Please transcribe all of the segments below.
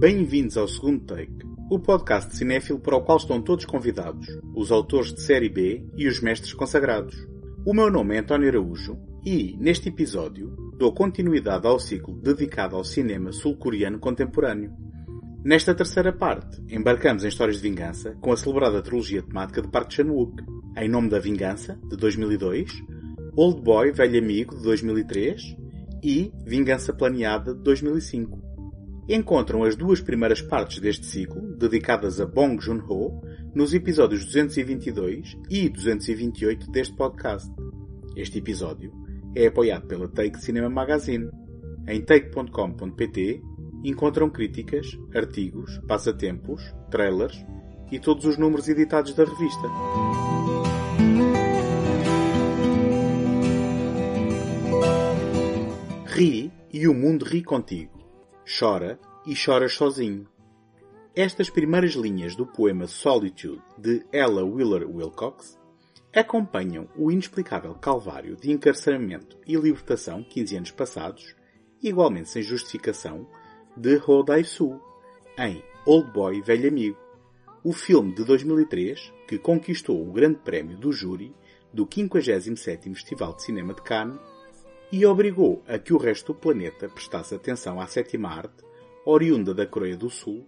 Bem-vindos ao segundo take, o podcast cinéfilo para o qual estão todos convidados, os autores de série B e os mestres consagrados. O meu nome é António Araújo e, neste episódio, dou continuidade ao ciclo dedicado ao cinema sul-coreano contemporâneo. Nesta terceira parte, embarcamos em histórias de vingança com a celebrada trilogia temática de Park Chan-wook, Em Nome da Vingança, de 2002, Old Boy, Velho Amigo, de 2003 e Vingança Planeada, de 2005 encontram as duas primeiras partes deste ciclo, dedicadas a Bong Joon-ho, nos episódios 222 e 228 deste podcast. Este episódio é apoiado pela Take Cinema Magazine. Em take.com.pt encontram críticas, artigos, passatempos, trailers e todos os números editados da revista. Ri e o mundo ri contigo chora e choras sozinho. Estas primeiras linhas do poema Solitude de Ella Wheeler Wilcox acompanham o inexplicável calvário de encarceramento e libertação 15 anos passados, igualmente sem justificação, de Ho Dai-soo, em Old Boy Velho Amigo, o filme de 2003 que conquistou o grande prémio do júri do 57º Festival de Cinema de Cannes e obrigou a que o resto do planeta prestasse atenção à sétima arte, oriunda da Coreia do Sul,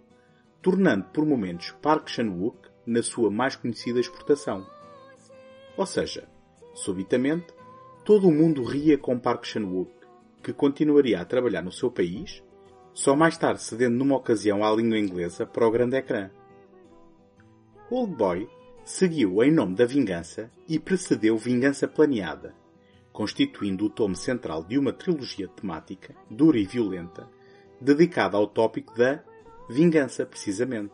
tornando por momentos Park Chan-wook na sua mais conhecida exportação. Ou seja, subitamente, todo o mundo ria com Park Chan-wook, que continuaria a trabalhar no seu país, só mais tarde cedendo numa ocasião à língua inglesa para o grande ecrã. Old Boy seguiu em nome da vingança e precedeu Vingança Planeada, constituindo o tomo central de uma trilogia temática, dura e violenta, dedicada ao tópico da vingança, precisamente.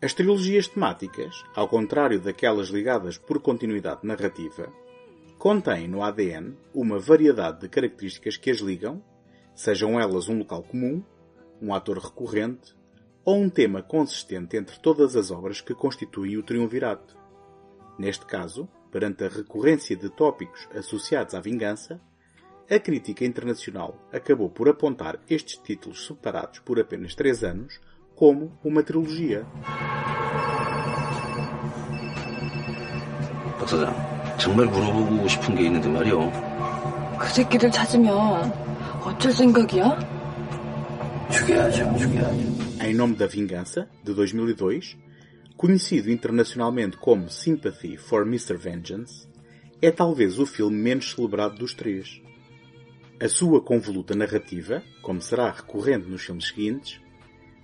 As trilogias temáticas, ao contrário daquelas ligadas por continuidade narrativa, contêm no ADN uma variedade de características que as ligam, sejam elas um local comum, um ator recorrente ou um tema consistente entre todas as obras que constituem o triunvirato. Neste caso, perante a recorrência de tópicos associados à vingança, a crítica internacional acabou por apontar estes títulos separados por apenas três anos como uma trilogia. 박사장, 정말 물어보고 싶은 게 있는데 말이요. 그 새끼들 찾으면 어쩔 생각이야? 죽여야죠, 죽여야죠. Em Nome da Vingança, de 2002, conhecido internacionalmente como Sympathy for Mr. Vengeance, é talvez o filme menos celebrado dos três. A sua convoluta narrativa, como será recorrente nos filmes seguintes,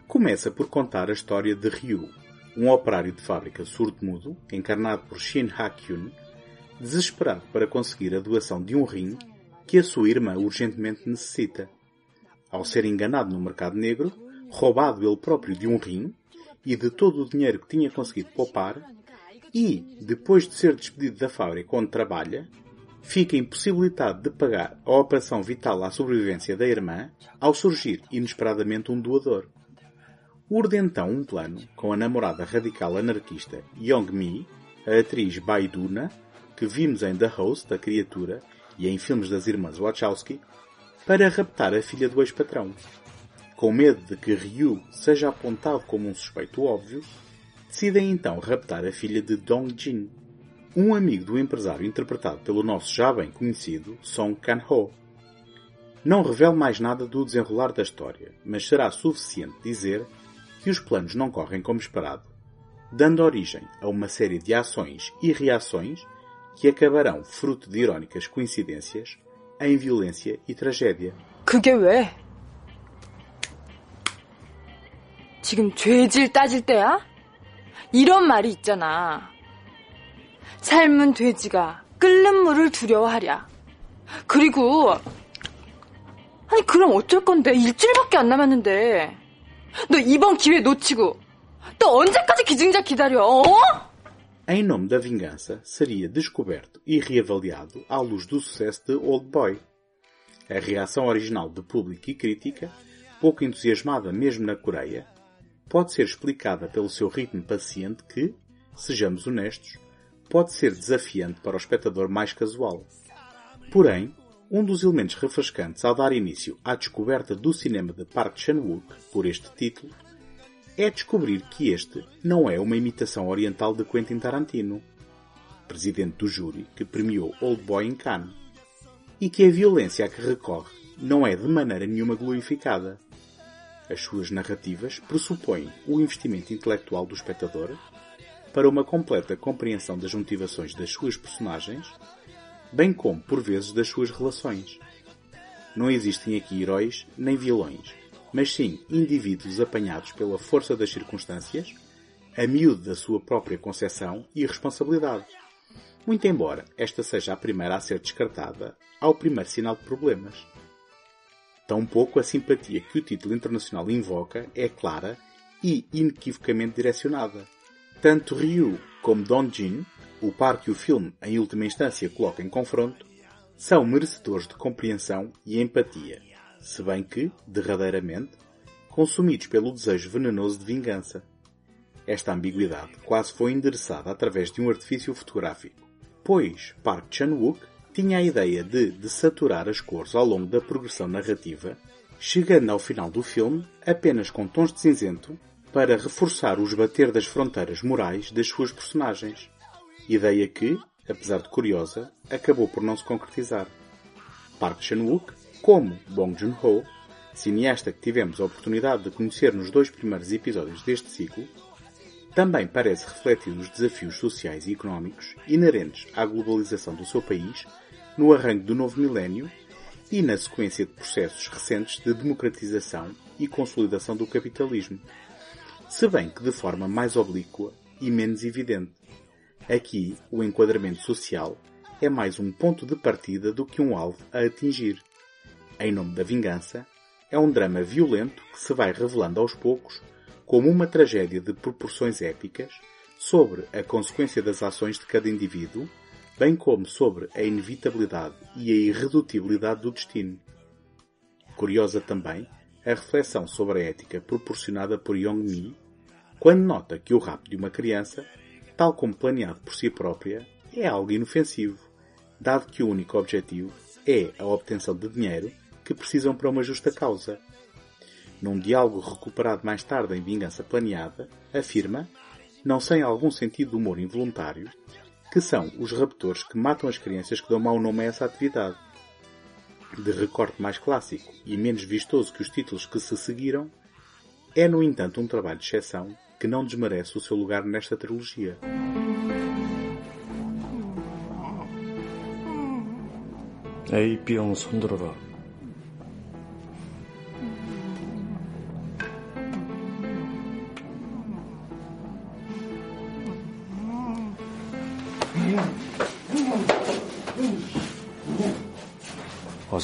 começa por contar a história de Ryu, um operário de fábrica surdo-mudo, encarnado por Shin Ha-kyun, desesperado para conseguir a doação de um rim que a sua irmã urgentemente necessita. Ao ser enganado no mercado negro, roubado ele próprio de um rim, e de todo o dinheiro que tinha conseguido poupar e, depois de ser despedido da fábrica onde trabalha, fica impossibilitado de pagar a operação vital à sobrevivência da irmã ao surgir inesperadamente um doador. Urde então um plano com a namorada radical anarquista Young-mi, a atriz Baiduna, que vimos em The Host, a criatura, e em filmes das irmãs Wachowski, para raptar a filha do ex-patrão. Com medo de que Ryu seja apontado como um suspeito óbvio, decidem então raptar a filha de Dong-jin, um amigo do empresário interpretado pelo nosso já bem conhecido Song Kang-ho. Não revelo mais nada do desenrolar da história, mas será suficiente dizer que os planos não correm como esperado, dando origem a uma série de ações e reações que acabarão, fruto de irónicas coincidências, em violência e tragédia. 그게 왜? 지금 죄질 따질 때야? 이런 말이 있잖아. 삶은 돼지가 끓는 물을 두려워하랴. 그리고 아니 그럼 어쩔 건데 일주일밖에 안 남았는데 너 이번 기회 놓치고 또 언제까지 기증자 기다려? 어? Em Nome da Vingança seria descoberto e reavaliado à luz do sucesso de Old Boy. A reação original de público e crítica, pouco entusiasmada mesmo na Coreia, pode ser explicada pelo seu ritmo paciente que, sejamos honestos, pode ser desafiante para o espectador mais casual. Porém, um dos elementos refrescantes ao dar início à descoberta do cinema de Park Chan-wook por este título é descobrir que este não é uma imitação oriental de Quentin Tarantino, presidente do júri que premiou Old Boy em Cannes, e que a violência a que recorre não é de maneira nenhuma glorificada. As suas narrativas pressupõem o investimento intelectual do espectador para uma completa compreensão das motivações das suas personagens, bem como, por vezes, das suas relações. Não existem aqui heróis nem vilões, mas sim indivíduos apanhados pela força das circunstâncias, a miúdo da sua própria concepção e responsabilidade. Muito embora esta seja a primeira a ser descartada ao primeiro sinal de problemas. Tampouco a simpatia que o título internacional invoca é clara e inequivocamente direcionada. Tanto Ryu como Don Jin, o par que o filme em última instância coloca em confronto, são merecedores de compreensão e empatia, se bem que, derradeiramente, consumidos pelo desejo venenoso de vingança. Esta ambiguidade quase foi endereçada através de um artifício fotográfico, pois Park Chan-wook tinha a ideia de desaturar as cores ao longo da progressão narrativa, chegando ao final do filme apenas com tons de cinzento para reforçar o esbater das fronteiras morais das suas personagens. Ideia que, apesar de curiosa, acabou por não se concretizar. Park Chan-wook, como Bong Joon-ho, cineasta que tivemos a oportunidade de conhecer nos dois primeiros episódios deste ciclo, também parece refletir os desafios sociais e económicos inerentes à globalização do seu país no arranque do novo milénio e na sequência de processos recentes de democratização e consolidação do capitalismo, se bem que de forma mais oblíqua e menos evidente. Aqui, o enquadramento social é mais um ponto de partida do que um alvo a atingir. Em nome da vingança, é um drama violento que se vai revelando aos poucos como uma tragédia de proporções épicas sobre a consequência das ações de cada indivíduo, bem como sobre a inevitabilidade e a irredutibilidade do destino. Curiosa também a reflexão sobre a ética proporcionada por Young-mi, quando nota que o rapto de uma criança, tal como planeado por si própria, é algo inofensivo, dado que o único objetivo é a obtenção de dinheiro que precisam para uma justa causa. Num diálogo recuperado mais tarde em Vingança Planeada, afirma, não sem algum sentido de humor involuntário, que são os raptores que matam as crianças que dão mau nome a essa atividade. De recorte mais clássico e menos vistoso que os títulos que se seguiram, é no entanto um trabalho de exceção que não desmerece o seu lugar nesta trilogia. A, B형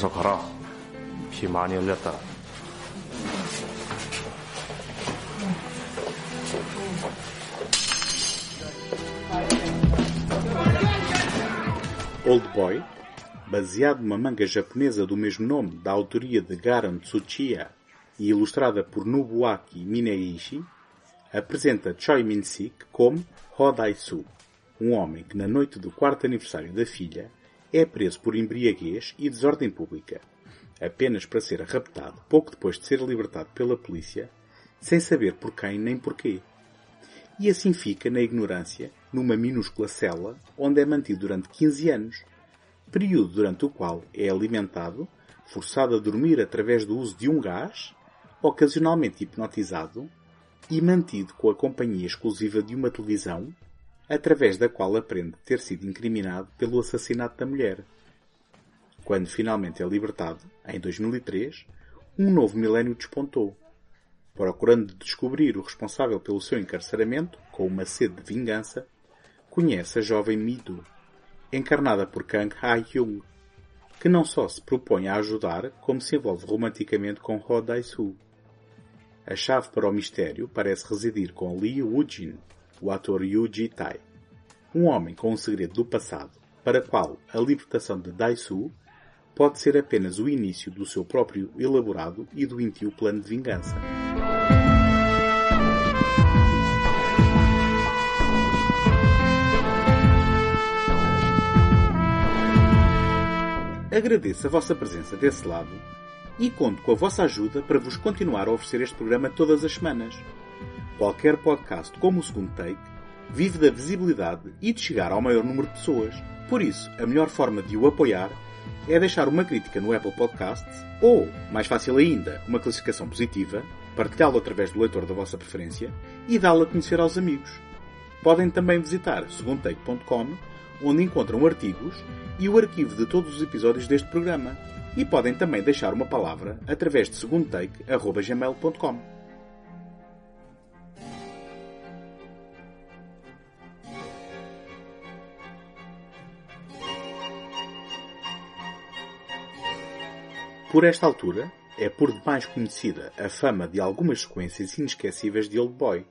어라. 어서 가라. 피 많이 흘렸다. Old Boy, baseado numa manga japonesa do mesmo nome, da autoria de Garan Tsuchiya e ilustrada por Nobuaki Minegishi, apresenta Choi Min-sik como Hodai-su, um homem que na noite do quarto aniversário da filha é preso por embriaguez e desordem pública, apenas para ser raptado pouco depois de ser libertado pela polícia, sem saber por quem nem porquê. E assim fica na ignorância, numa minúscula cela, onde é mantido durante 15 anos, período durante o qual é alimentado, forçado a dormir através do uso de um gás, ocasionalmente hipnotizado e mantido com a companhia exclusiva de uma televisão, através da qual aprende ter sido incriminado pelo assassinato da mulher. Quando finalmente é libertado, em 2003, um novo milénio despontou. Procurando descobrir o responsável pelo seu encarceramento, com uma sede de vingança, conhece a jovem Midu, encarnada por Kang Ha-hyung, que não só se propõe a ajudar, como se envolve romanticamente com Ho Dai-soo. A chave para o mistério parece residir com Lee Woo-jin, o ator Yu Ji-tai, um homem com um segredo do passado, para qual a libertação de Dai-soo pode ser apenas o início do seu próprio elaborado e doentio plano de vingança. Agradeço a vossa presença desse lado e conto com a vossa ajuda para vos continuar a oferecer este programa todas as semanas. Qualquer podcast como o segundo take vive da visibilidade e de chegar ao maior número de pessoas. Por isso, a melhor forma de o apoiar é deixar uma crítica no Apple Podcasts ou, mais fácil ainda, uma classificação positiva, partilhá-lo através do leitor da vossa preferência e dá-lo a conhecer aos amigos. Podem também visitar segundotake.com, onde encontram artigos e o arquivo de todos os episódios deste programa. E podem também deixar uma palavra através de segundotake.gmail.com. Por esta altura, é por demais conhecida a fama de algumas sequências inesquecíveis de Old Boy.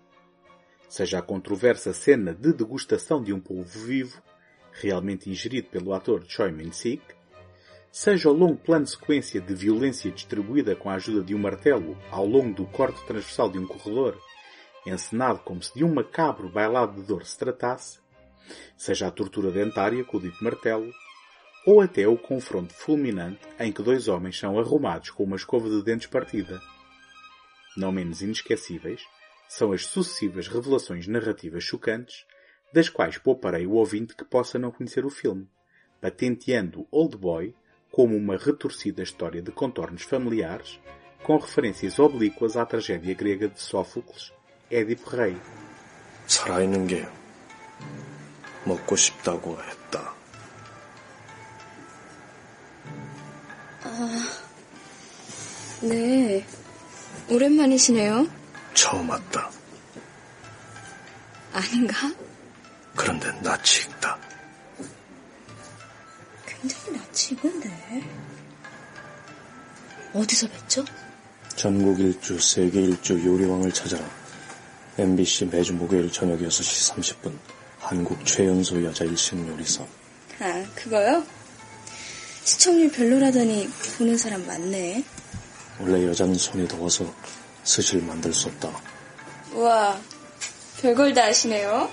Seja a controversa cena de degustação de um polvo vivo, realmente ingerido pelo ator Choi Min-sik, seja o longo plano sequência de violência distribuída com a ajuda de um martelo ao longo do corte transversal de um corredor, encenado como se de um macabro bailado de dor se tratasse, seja a tortura dentária com o dito martelo, ou até o confronto fulminante em que dois homens são arrumados com uma escova de dentes partida. Não menos inesquecíveis são as sucessivas revelações narrativas chocantes, das quais pouparei o ouvinte que possa não conhecer o filme, patenteando Old Boy como uma retorcida história de contornos familiares, com referências oblíquas à tragédia grega de Sófocles, Édipo Rei. 살아있는 게 먹고 싶다고 했다. 네. 오랜만이시네요. 처음 왔다. 아닌가? 그런데 낯이 익다. 굉장히 낯이 익은데. 어디서 뵀죠? 전국 일주, 세계 일주 요리왕을 찾아라. MBC 매주 목요일 저녁 6시 30분. 한국 최연소 여자 일식 요리사. 아, 그거요? 시청률 별로라더니 보는 사람 많네. 원래 여자는 손이 더워서 스실 만들 수 없다. 우와, 별걸 다 아시네요.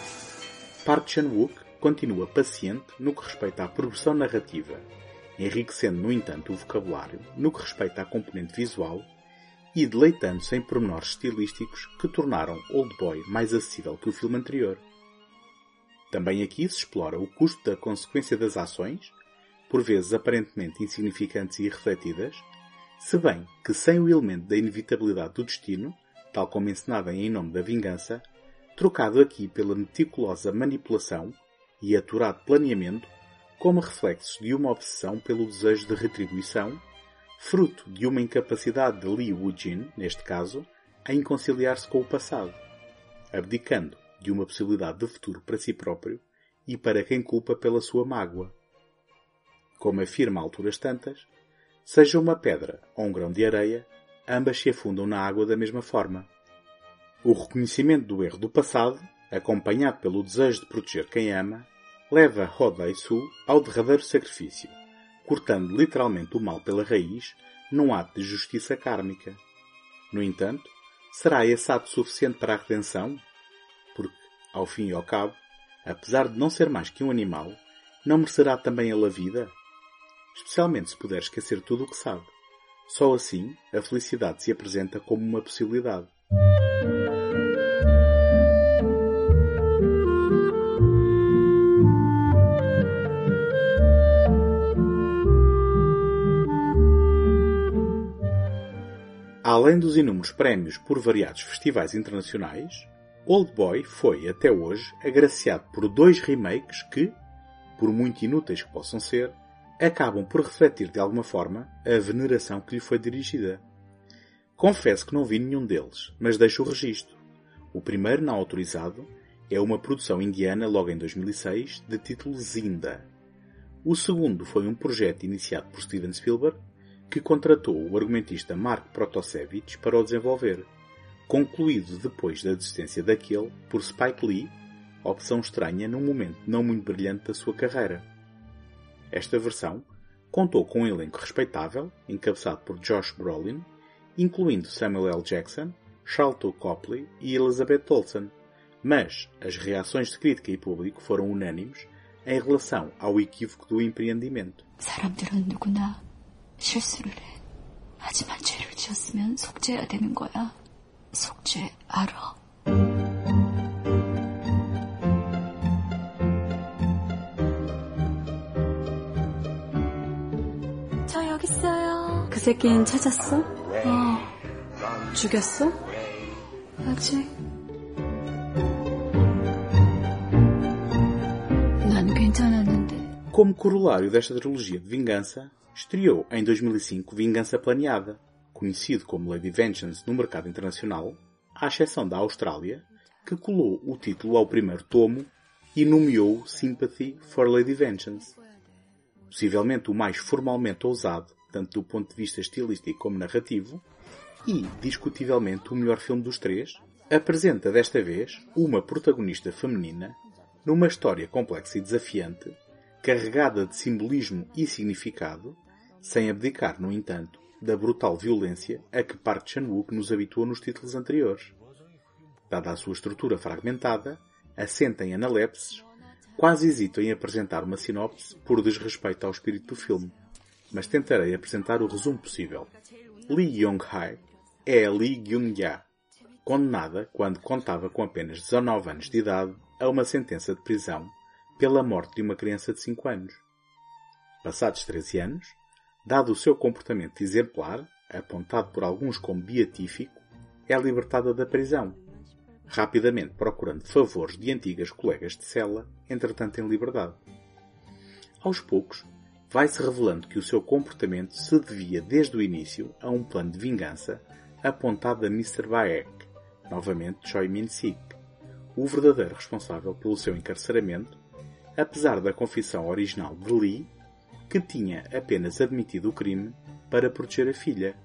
Park Chan-wook continua paciente no que respeita à progressão narrativa, enriquecendo, no entanto, o vocabulário no que respeita à componente visual e deleitando-se em pormenores estilísticos que tornaram Old Boy mais acessível que o filme anterior. Também aqui se explora o custo da consequência das ações, por vezes aparentemente insignificantes e irrefletidas, se bem que sem o elemento da inevitabilidade do destino, tal como encenado em Nome da Vingança, trocado aqui pela meticulosa manipulação e aturado planeamento como reflexos de uma obsessão pelo desejo de retribuição, fruto de uma incapacidade de Li Woo-jin, neste caso, em conciliar-se com o passado, abdicando de uma possibilidade de futuro para si próprio e para quem culpa pela sua mágoa. Como afirma a alturas tantas, seja uma pedra ou um grão de areia, ambas se afundam na água da mesma forma. O reconhecimento do erro do passado, acompanhado pelo desejo de proteger quem ama, leva Ho Dai-su ao derradeiro sacrifício, cortando literalmente o mal pela raiz num ato de justiça kármica. No entanto, será esse ato suficiente para a redenção? Porque, ao fim e ao cabo, apesar de não ser mais que um animal, não merecerá também ele a vida? Especialmente se puder esquecer tudo o que sabe. Só assim a felicidade se apresenta como uma possibilidade. Além dos inúmeros prémios por variados festivais internacionais, Old Boy foi, até hoje, agraciado por dois remakes que, por muito inúteis que possam ser, acabam por refletir de alguma forma a veneração que lhe foi dirigida. Confesso que não vi nenhum deles, mas deixo o registro. O primeiro, não autorizado, é uma produção indiana logo em 2006, de título Zinda. O segundo foi um projeto iniciado por Steven Spielberg, que contratou o argumentista Mark Protosevich para o desenvolver, concluído depois da desistência daquele por Spike Lee, opção estranha num momento não muito brilhante da sua carreira. Esta versão contou com um elenco respeitável, encabeçado por Josh Brolin, incluindo Samuel L. Jackson, Charlton Copley e Elizabeth Olsen, mas as reações de crítica e público foram unânimes em relação ao equívoco do empreendimento. 사람들은 누구나 실수를 해. 하지만 죄를 지었으면 속죄해야 되는 거야. 속죄 알아. 새끼는 찾았어? 어. 죽였어? 아직. 난 괜찮았는데. Como corolário desta trilogia de vingança, estreou em 2005 Vingança Planeada, conhecido como Lady Vengeance no mercado internacional, à exceção da Austrália, que colou o título ao primeiro tomo e nomeou Sympathy for Lady Vengeance. Possivelmente o mais formalmente ousado, tanto do ponto de vista estilístico como narrativo, e, discutivelmente, o melhor filme dos três, apresenta desta vez uma protagonista feminina numa história complexa e desafiante, carregada de simbolismo e significado, sem abdicar, no entanto, da brutal violência a que Park Chan-wook nos habituou nos títulos anteriores. Dada a sua estrutura fragmentada, assenta em analepses, quase hesito em apresentar uma sinopse por desrespeito ao espírito do filme, mas tentarei apresentar o resumo possível. Lee Yong-hae é Lee Gyung-ya, condenada, quando contava com apenas 19 anos de idade, a uma sentença de prisão pela morte de uma criança de 5 anos. Passados 13 anos, dado o seu comportamento exemplar, apontado por alguns como beatífico, é libertada da prisão, rapidamente procurando favores de antigas colegas de cela, entretanto em liberdade. Aos poucos, vai-se revelando que o seu comportamento se devia desde o início a um plano de vingança apontado a Mr. Baek, novamente Choi Min-sik, o verdadeiro responsável pelo seu encarceramento, apesar da confissão original de Lee que tinha apenas admitido o crime para proteger a filha,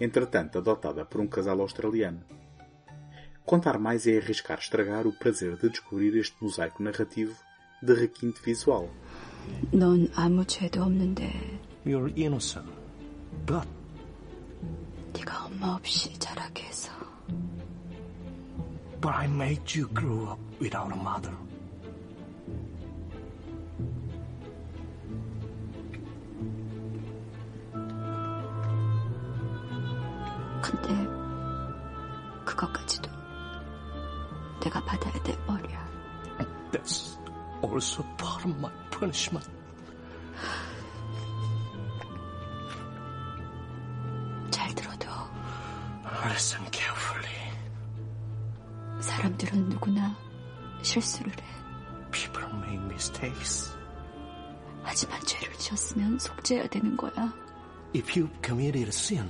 entretanto adotada por um casal australiano. Contar mais é arriscar estragar o prazer de descobrir este mosaico narrativo de requinte visual. 넌 아무 죄도 없는데 You're innocent. But 네가 엄마 없이 자라게 해서 but I made you grow up without a mother. 근데 그것까지도 내가 받아야 될 벌이야. That's also part of my punishment. 잘 들어도 Listen carefully. 사람들은 누구나 실수를 해. People make mistakes. 하지만 죄를 지었으면 속죄해야 되는 거야. If you've committed a sin,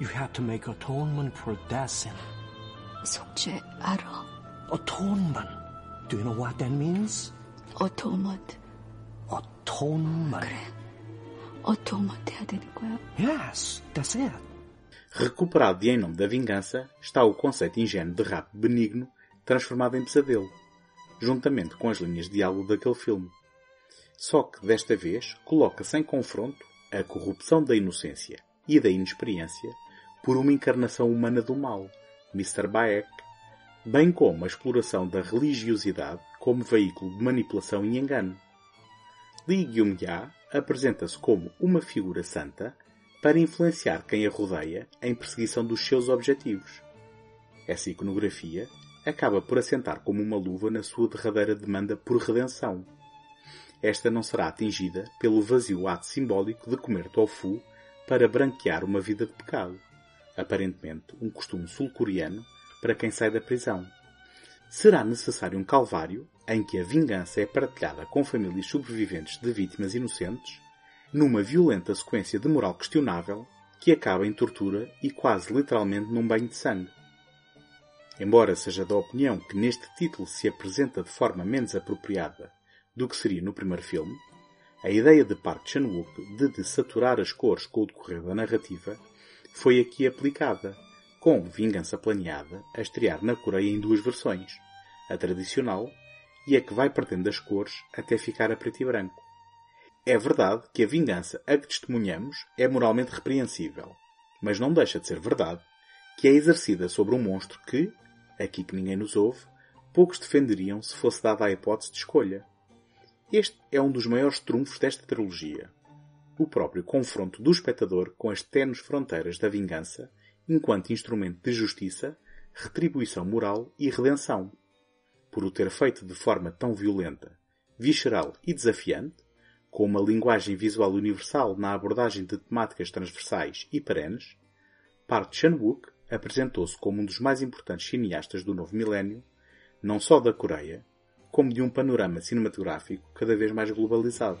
you have to make atonement for that sin. 속죄 알아? Atonement. Do you know what that means? 어 토먼트. Atonement. 그래. 어토먼트 해야 되는 거야. Yes, that's it. Recuperado de Em Nome da Vingança está o conceito ingênuo de rap benigno transformado em pesadelo, juntamente com as linhas de diálogo daquele filme. Só que, desta vez, coloca-se em confronto a corrupção da inocência e da inexperiência por uma encarnação humana do mal, Mr. Baek, bem como a exploração da religiosidade como veículo de manipulação e engano. Lee Gyung-ya apresenta-se como uma figura santa para influenciar quem a rodeia em perseguição dos seus objetivos. Essa iconografia acaba por assentar como uma luva na sua derradeira demanda por redenção. Esta não será atingida pelo vazio ato simbólico de comer tofu para branquear uma vida de pecado, aparentemente um costume sul-coreano para quem sai da prisão. Será necessário um calvário em que a vingança é partilhada com famílias sobreviventes de vítimas inocentes numa violenta sequência de moral questionável que acaba em tortura e quase literalmente num banho de sangue. Embora seja da opinião que neste título se apresenta de forma menos apropriada do que seria no primeiro filme, a ideia de Park Chan-wook de desaturar as cores com o decorrer da narrativa foi aqui aplicada, com Vingança Planeada a estrear na Coreia em duas versões, a tradicional e a que vai perdendo as cores até ficar a preto e branco. É verdade que a vingança a que testemunhamos é moralmente repreensível, mas não deixa de ser verdade que é exercida sobre um monstro que, aqui que ninguém nos ouve, poucos defenderiam se fosse dada a hipótese de escolha. Este é um dos maiores trunfos desta trilogia. O próprio confronto do espectador com as tenues fronteiras da vingança enquanto instrumento de justiça, retribuição moral e redenção. Por o ter feito de forma tão violenta, visceral e desafiante, com uma linguagem visual universal na abordagem de temáticas transversais e perenes, Park Chan-wook apresentou-se como um dos mais importantes cineastas do novo milénio, não só da Coreia, como de um panorama cinematográfico cada vez mais globalizado.